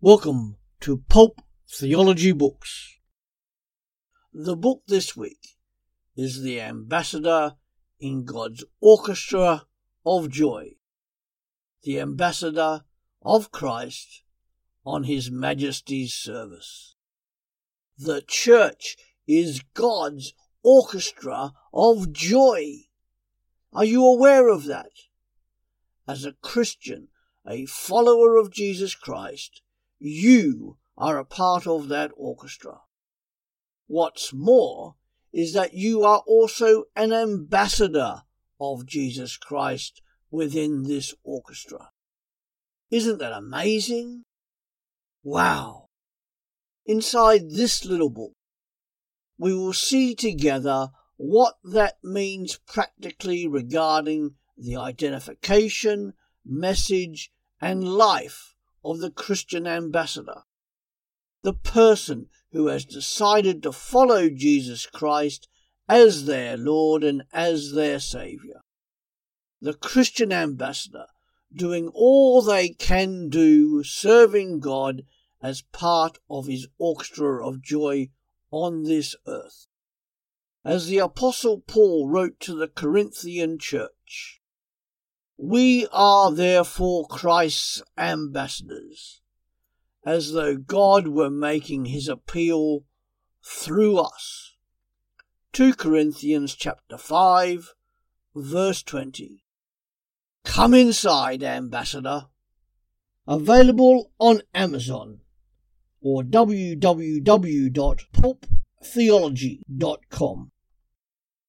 Welcome to Pulp Theology Books. The book this week is The Ambassador in God's Orchestra of Joy. The Ambassador of Christ on His Majesty's service. The Church is God's orchestra of joy. Are you aware of that? As a Christian, a follower of Jesus Christ, you are a part of that orchestra. What's more is that you are also an ambassador of Jesus Christ within this orchestra. Isn't that amazing? Wow. Inside this little book, we will see together what that means practically regarding the identification, message, and life of the Christian ambassador, the person who has decided to follow Jesus Christ as their Lord and as their Saviour. The Christian ambassador doing all they can do serving God as part of his orchestra of joy on this earth. As the Apostle Paul wrote to the Corinthian church, we are therefore Christ's ambassadors, as though God were making his appeal through us. 2 Corinthians chapter 5 verse 20. Come inside, ambassador. Available on Amazon or www.pulptheology.com.